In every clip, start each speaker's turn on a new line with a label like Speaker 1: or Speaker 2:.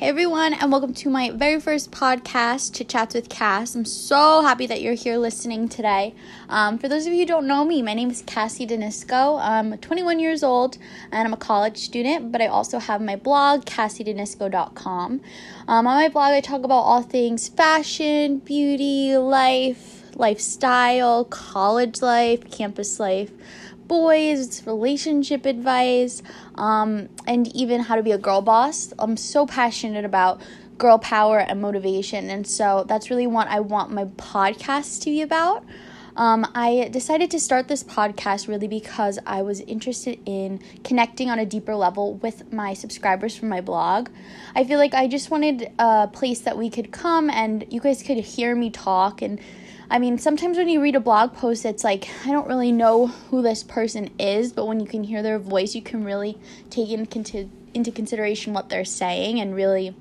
Speaker 1: Hey everyone, and welcome to my very first podcast, Chit Chats with Cass. I'm so happy that you're here listening today. Um, for those of you who don't know me, my name is Cassie Denisco. I'm 21 years old and I'm a college student, but I also have my blog, cassiedenisco.com. Um, on my blog, I talk about all things fashion, beauty, life, lifestyle, college life, campus life boys, relationship advice, um, and even how to be a girl boss. I'm so passionate about girl power and motivation, and so that's really what I want my podcast to be about. Um, I decided to start this podcast really because I was interested in connecting on a deeper level with my subscribers from my blog. I feel like I just wanted a place that we could come and you guys could hear me talk and I mean, sometimes when you read a blog post, it's like, I don't really know who this person is, but when you can hear their voice, you can really take into, into consideration what they're saying and really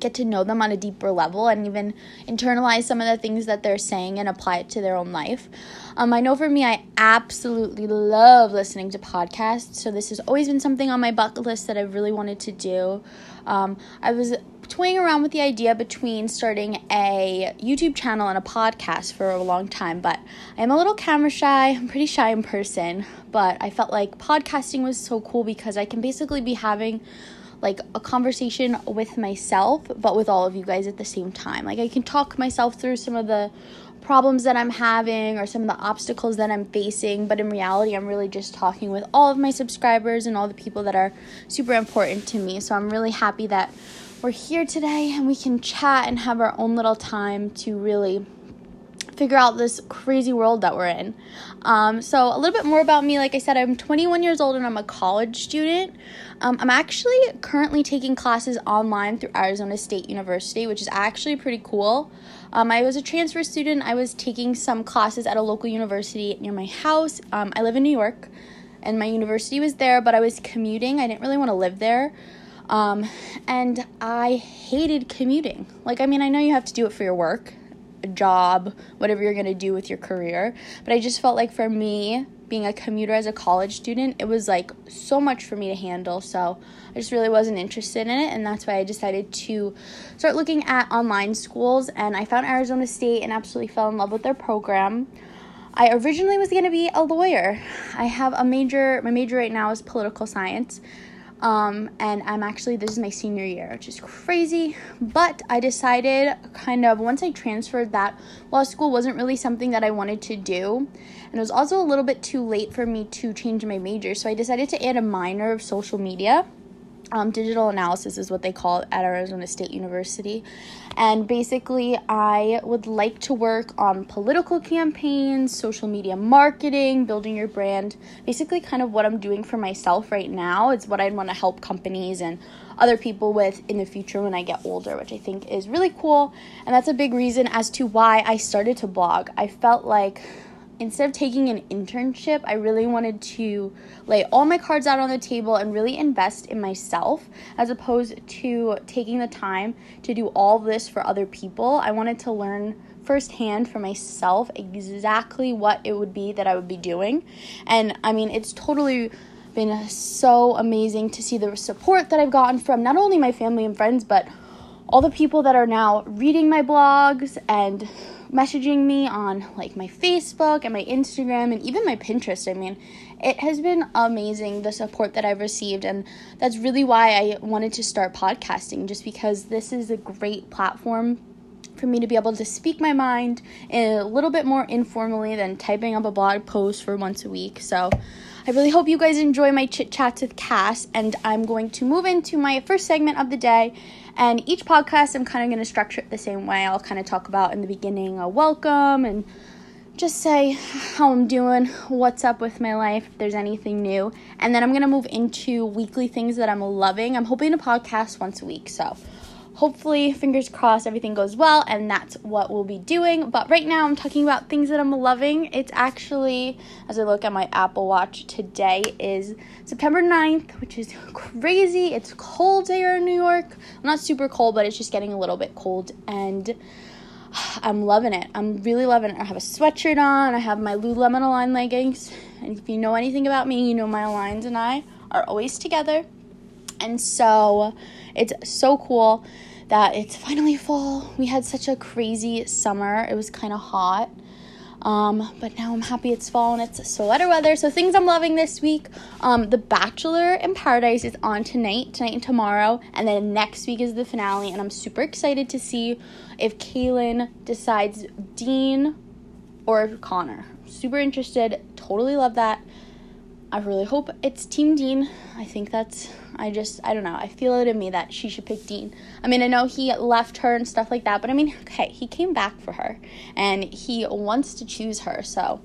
Speaker 1: get to know them on a deeper level and even internalize some of the things that they're saying and apply it to their own life. Um, I know for me, I absolutely love listening to podcasts, so this has always been something on my bucket list that I've really wanted to do. Um, I was toying around with the idea between starting a YouTube channel and a podcast for a long time, but I'm a little camera shy. I'm pretty shy in person, but I felt like podcasting was so cool because I can basically be having like a conversation with myself, but with all of you guys at the same time. Like I can talk myself through some of the problems that I'm having or some of the obstacles that I'm facing, but in reality, I'm really just talking with all of my subscribers and all the people that are super important to me. So I'm really happy that we're here today and we can chat and have our own little time to really figure out this crazy world that we're in. Um, so, a little bit more about me. Like I said, I'm 21 years old and I'm a college student. Um, I'm actually currently taking classes online through Arizona State University, which is actually pretty cool. Um, I was a transfer student. I was taking some classes at a local university near my house. Um, I live in New York, and my university was there, but I was commuting. I didn't really want to live there. Um, and I hated commuting. Like, I mean, I know you have to do it for your work, job, whatever you're going to do with your career, but I just felt like for me, being a commuter as a college student, it was like so much for me to handle. So I just really wasn't interested in it. And that's why I decided to start looking at online schools. And I found Arizona State and absolutely fell in love with their program. I originally was going to be a lawyer. I have a major, my major right now is political science. Um, and I'm actually, this is my senior year, which is crazy. But I decided, kind of, once I transferred, that law school wasn't really something that I wanted to do. And it was also a little bit too late for me to change my major. So I decided to add a minor of social media. Um, digital analysis is what they call it at Arizona State University. And basically, I would like to work on political campaigns, social media marketing, building your brand. Basically, kind of what I'm doing for myself right now. It's what I'd want to help companies and other people with in the future when I get older, which I think is really cool. And that's a big reason as to why I started to blog. I felt like instead of taking an internship, I really wanted to lay all my cards out on the table and really invest in myself as opposed to taking the time to do all this for other people. I wanted to learn firsthand for myself exactly what it would be that I would be doing. And I mean, it's totally been so amazing to see the support that I've gotten from not only my family and friends, but all the people that are now reading my blogs and messaging me on like my Facebook and my Instagram and even my Pinterest. I mean, it has been amazing the support that I've received and that's really why I wanted to start podcasting just because this is a great platform for me to be able to speak my mind a little bit more informally than typing up a blog post for once a week. So, I really hope you guys enjoy my chit chats with Cass, and I'm going to move into my first segment of the day. And each podcast, I'm kind of going to structure it the same way. I'll kind of talk about in the beginning a welcome and just say how I'm doing, what's up with my life, if there's anything new. And then I'm going to move into weekly things that I'm loving. I'm hoping to podcast once a week. So hopefully, fingers crossed, everything goes well, and that's what we'll be doing. But right now, I'm talking about things that I'm loving. It's actually, as I look at my Apple Watch, today is September 9th, which is crazy. It's cold here in New York. I'm Not super cold, but it's just getting a little bit cold, and I'm loving it. I'm really loving it. I have a sweatshirt on, I have my Lululemon Align leggings, and if you know anything about me, you know my Aligns and I are always together. And so It's so cool that it's finally fall. We had such a crazy summer. It was kind of hot. Um, but now I'm happy it's fall and it's sweater weather. So things I'm loving this week. Um, the Bachelor in Paradise is on tonight, tonight and tomorrow, and then next week is the finale. And I'm super excited to see if Caelynn decides Dean or Connor. Super interested. Totally love that. I really hope it's Team Dean. I think that's, I just, I don't know. I feel it in me that she should pick Dean. I mean, I know he left her and stuff like that, but I mean, okay, he came back for her and he wants to choose her. So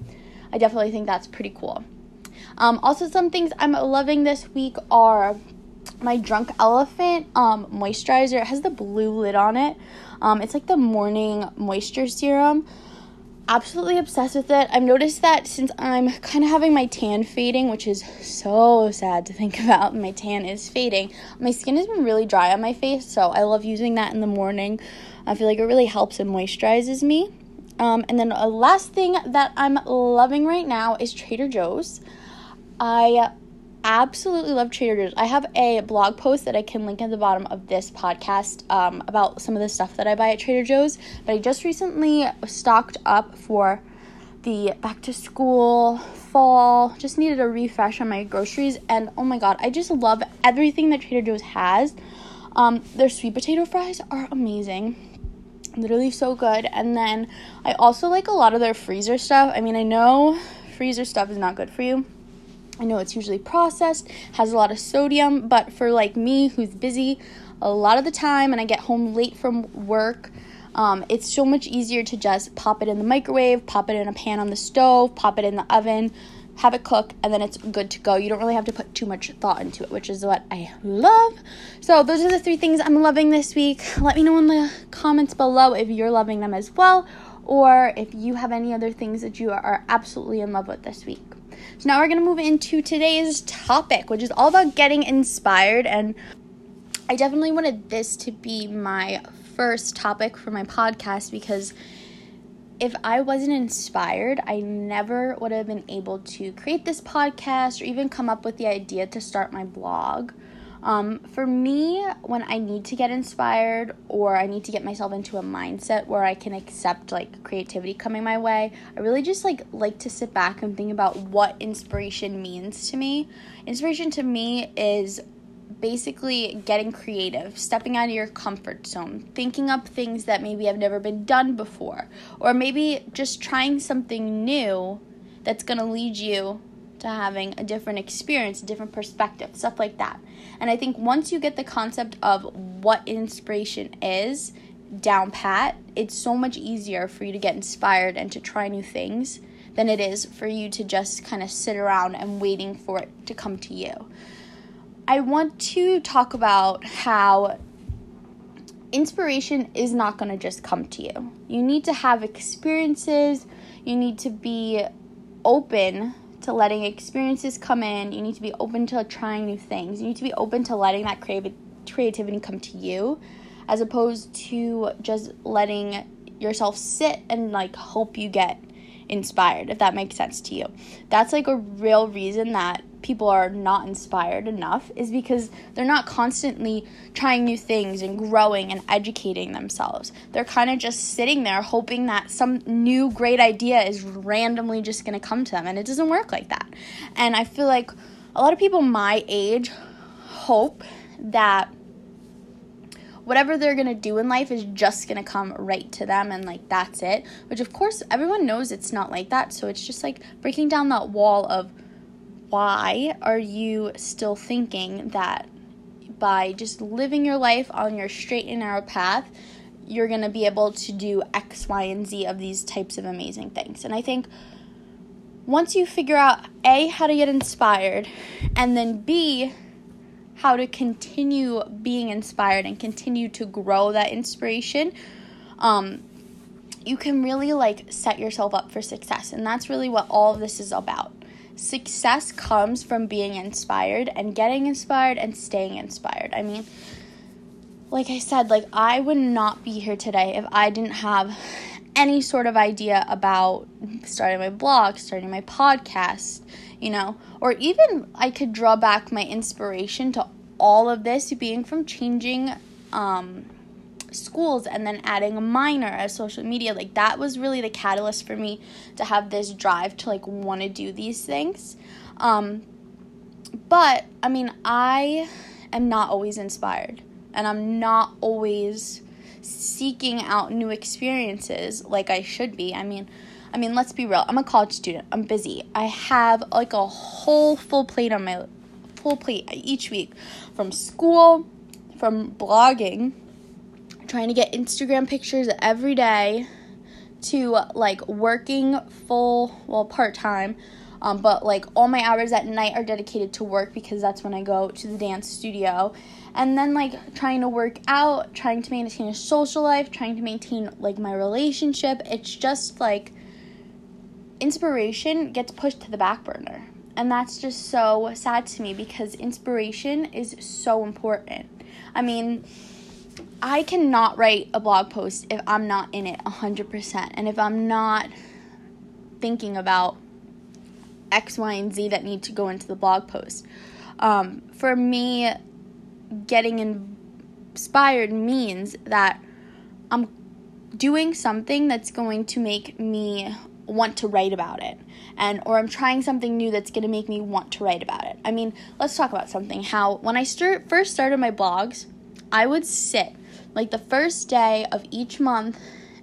Speaker 1: I definitely think that's pretty cool. Um, also, some things I'm loving this week are my Drunk Elephant um, moisturizer. It has the blue lid on it. Um, it's like the morning moisture serum absolutely obsessed with it. I've noticed that since I'm kind of having my tan fading, which is so sad to think about, my tan is fading. My skin has been really dry on my face, so I love using that in the morning. I feel like it really helps and moisturizes me. Um, and then a last thing that I'm loving right now is Trader Joe's. I absolutely love Trader Joe's. I have a blog post that I can link at the bottom of this podcast um, about some of the stuff that I buy at Trader Joe's. But I just recently stocked up for the back to school, fall, just needed a refresh on my groceries. And oh my god, I just love everything that Trader Joe's has. Um, their sweet potato fries are amazing. Literally so good. And then I also like a lot of their freezer stuff. I mean, I know freezer stuff is not good for you I know it's usually processed, has a lot of sodium, but for like me who's busy a lot of the time and I get home late from work, um, it's so much easier to just pop it in the microwave, pop it in a pan on the stove, pop it in the oven, have it cook, and then it's good to go. You don't really have to put too much thought into it, which is what I love. So, those are the three things I'm loving this week. Let me know in the comments below if you're loving them as well, or if you have any other things that you are absolutely in love with this week. So now we're going to move into today's topic, which is all about getting inspired. And I definitely wanted this to be my first topic for my podcast because if I wasn't inspired, I never would have been able to create this podcast or even come up with the idea to start my blog. Um, for me, when I need to get inspired or I need to get myself into a mindset where I can accept like creativity coming my way, I really just like like to sit back and think about what inspiration means to me. Inspiration to me is basically getting creative, stepping out of your comfort zone, thinking up things that maybe have never been done before, or maybe just trying something new that's going to lead you to having a different experience, a different perspective, stuff like that. And I think once you get the concept of what inspiration is down pat, it's so much easier for you to get inspired and to try new things than it is for you to just kind of sit around and waiting for it to come to you. I want to talk about how inspiration is not going to just come to you. You need to have experiences, you need to be open to letting experiences come in. You need to be open to trying new things. You need to be open to letting that creative creativity come to you as opposed to just letting yourself sit and like hope you get inspired if that makes sense to you. That's like a real reason that people are not inspired enough is because they're not constantly trying new things and growing and educating themselves. They're kind of just sitting there hoping that some new great idea is randomly just going to come to them and it doesn't work like that. And I feel like a lot of people my age hope that whatever they're going to do in life is just going to come right to them and like that's it which of course everyone knows it's not like that so it's just like breaking down that wall of why are you still thinking that by just living your life on your straight and narrow path, you're going to be able to do X, Y, and Z of these types of amazing things? And I think once you figure out A, how to get inspired, and then B, how to continue being inspired and continue to grow that inspiration, um, you can really like set yourself up for success. And that's really what all of this is about success comes from being inspired and getting inspired and staying inspired. I mean, like I said, like I would not be here today if I didn't have any sort of idea about starting my blog, starting my podcast, you know, or even I could draw back my inspiration to all of this being from changing um, schools and then adding a minor as social media like that was really the catalyst for me to have this drive to like want to do these things um, but i mean i am not always inspired and i'm not always seeking out new experiences like i should be i mean I mean, let's be real. I'm a college student. I'm busy. I have like a whole full plate on my full plate each week from school, from blogging, trying to get Instagram pictures every day to like working full, well, part time. Um, but like all my hours at night are dedicated to work because that's when I go to the dance studio. And then like trying to work out, trying to maintain a social life, trying to maintain like my relationship. It's just like inspiration gets pushed to the back burner. And that's just so sad to me because inspiration is so important. I mean, I cannot write a blog post if I'm not in it 100% and if I'm not thinking about X, Y, and Z that need to go into the blog post. Um, for me, getting inspired means that I'm doing something that's going to make me want to write about it and or I'm trying something new that's going to make me want to write about it. I mean, let's talk about something how when I start first started my blogs, I would sit like the first day of each month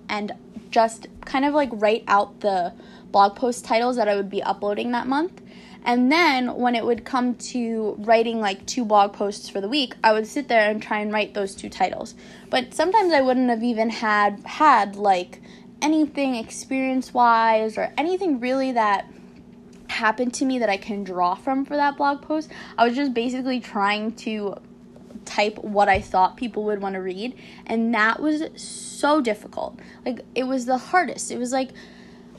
Speaker 1: and just kind of like write out the blog post titles that I would be uploading that month. And then when it would come to writing like two blog posts for the week, I would sit there and try and write those two titles. But sometimes I wouldn't have even had had like anything experience wise or anything really that happened to me that I can draw from for that blog post. I was just basically trying to type what I thought people would want to read, and that was so difficult. Like, it was the hardest. It was like,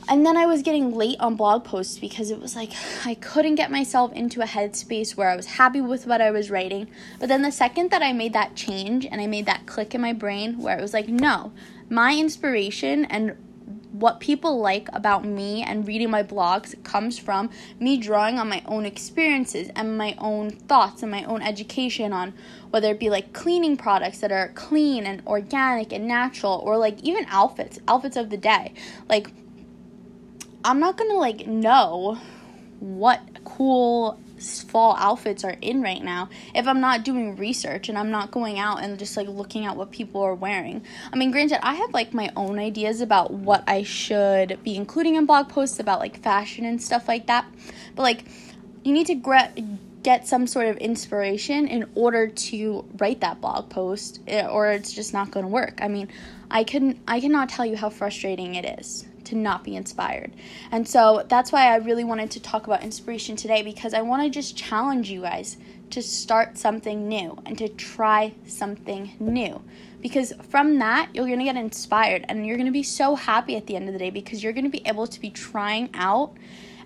Speaker 1: and then I was getting late on blog posts because it was like I couldn't get myself into a headspace where I was happy with what I was writing. But then the second that I made that change and I made that click in my brain where it was like, no, my inspiration and what people like about me and reading my blogs comes from me drawing on my own experiences and my own thoughts and my own education on whether it be like cleaning products that are clean and organic and natural or like even outfits, outfits of the day. Like I'm not going to like know what cool fall outfits are in right now if I'm not doing research and I'm not going out and just like looking at what people are wearing. I mean, granted, I have like my own ideas about what I should be including in blog posts about like fashion and stuff like that. But like, you need to get some sort of inspiration in order to write that blog post eh, or it's just not going to work. I mean, I can I cannot tell you how frustrating it is to not be inspired. And so that's why I really wanted to talk about inspiration today because I want to just challenge you guys to start something new and to try something new. Because from that, you're going to get inspired and you're going to be so happy at the end of the day because you're going to be able to be trying out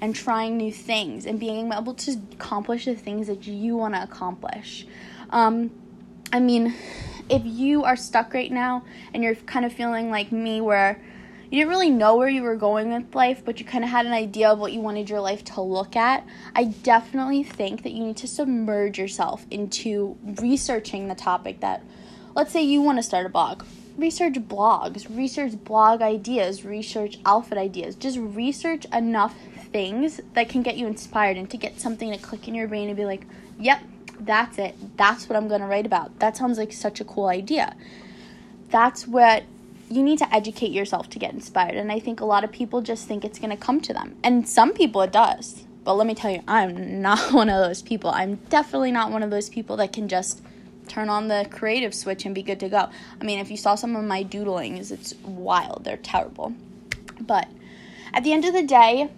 Speaker 1: and trying new things and being able to accomplish the things that you want to accomplish. Um, I mean, if you are stuck right now and you're kind of feeling like me, where you didn't really know where you were going with life, but you kind of had an idea of what you wanted your life to look at, I definitely think that you need to submerge yourself into researching the topic that, let's say, you want to start a blog. Research blogs, research blog ideas, research outfit ideas. Just research enough things that can get you inspired and to get something to click in your brain and be like, yep, that's it. That's what I'm going to write about. That sounds like such a cool idea. That's what you need to educate yourself to get inspired. And I think a lot of people just think it's going to come to them. And some people it does. But let me tell you, I'm not one of those people. I'm definitely not one of those people that can just turn on the creative switch and be good to go. I mean, if you saw some of my doodlings, it's wild. They're terrible. But at the end of the day,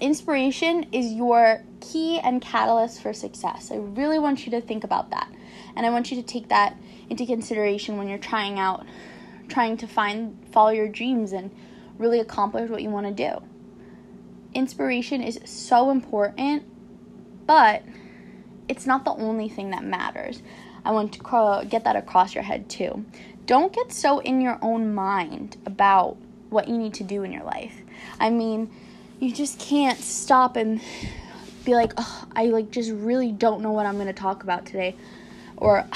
Speaker 1: inspiration is your key and catalyst for success. I really want you to think about that. And I want you to take that into consideration when you're trying out trying to find follow your dreams and really accomplish what you want to do. Inspiration is so important, but it's not the only thing that matters. I want to get that across your head too. Don't get so in your own mind about what you need to do in your life. I mean, you just can't stop and be like, oh, I like just really don't know what I'm going to talk about today. or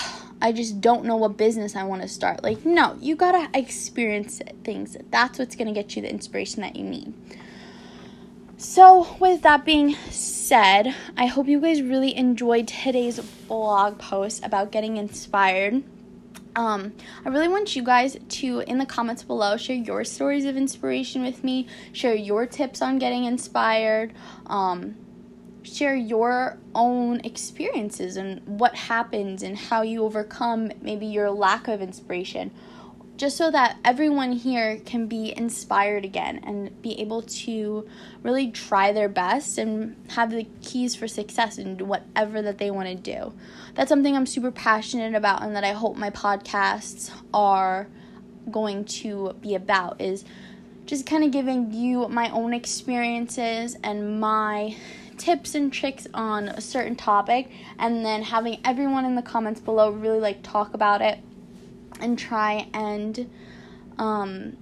Speaker 1: I just don't know what business I want to start. Like, no, you gotta experience things. That's what's gonna get you the inspiration that you need. So, with that being said, I hope you guys really enjoyed today's blog post about getting inspired. Um, I really want you guys to, in the comments below, share your stories of inspiration with me, share your tips on getting inspired. Um, share your own experiences and what happens and how you overcome maybe your lack of inspiration just so that everyone here can be inspired again and be able to really try their best and have the keys for success in whatever that they want to do. That's something I'm super passionate about and that I hope my podcasts are going to be about is just kind of giving you my own experiences and my tips and tricks on a certain topic and then having everyone in the comments below really like talk about it and try and um,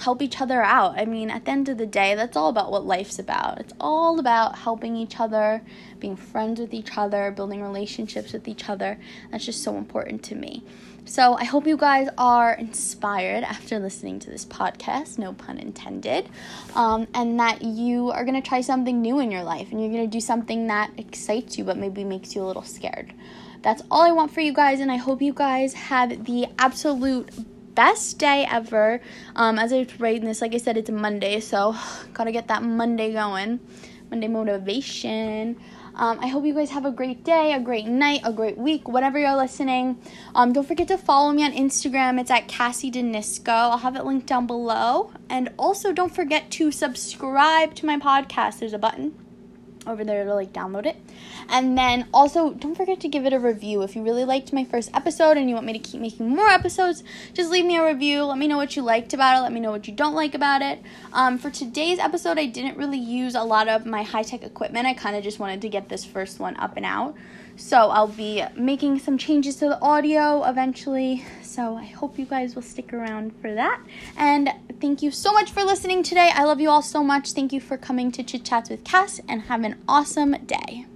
Speaker 1: help each other out. I mean, at the end of the day, that's all about what life's about. It's all about helping each other, being friends with each other, building relationships with each other. That's just so important to me. So I hope you guys are inspired after listening to this podcast, no pun intended, um, and that you are going to try something new in your life and you're going to do something that excites you but maybe makes you a little scared. That's all I want for you guys, and I hope you guys have the absolute best day ever. Um, as I was writing this, like I said, it's a Monday, so gotta get that Monday going. Monday motivation. Um, I hope you guys have a great day, a great night, a great week, whatever you're listening. Um, don't forget to follow me on Instagram. It's at Cassie Denisco. I'll have it linked down below. And also, don't forget to subscribe to my podcast. There's a button over there to like download it. And then also don't forget to give it a review. If you really liked my first episode and you want me to keep making more episodes, just leave me a review. Let me know what you liked about it. Let me know what you don't like about it. Um, for today's episode, I didn't really use a lot of my high tech equipment. I kind of just wanted to get this first one up and out. So I'll be making some changes to the audio eventually. So I hope you guys will stick around for that. And thank you so much for listening today. I love you all so much. Thank you for coming to Chit Chats with Cass and have an awesome day.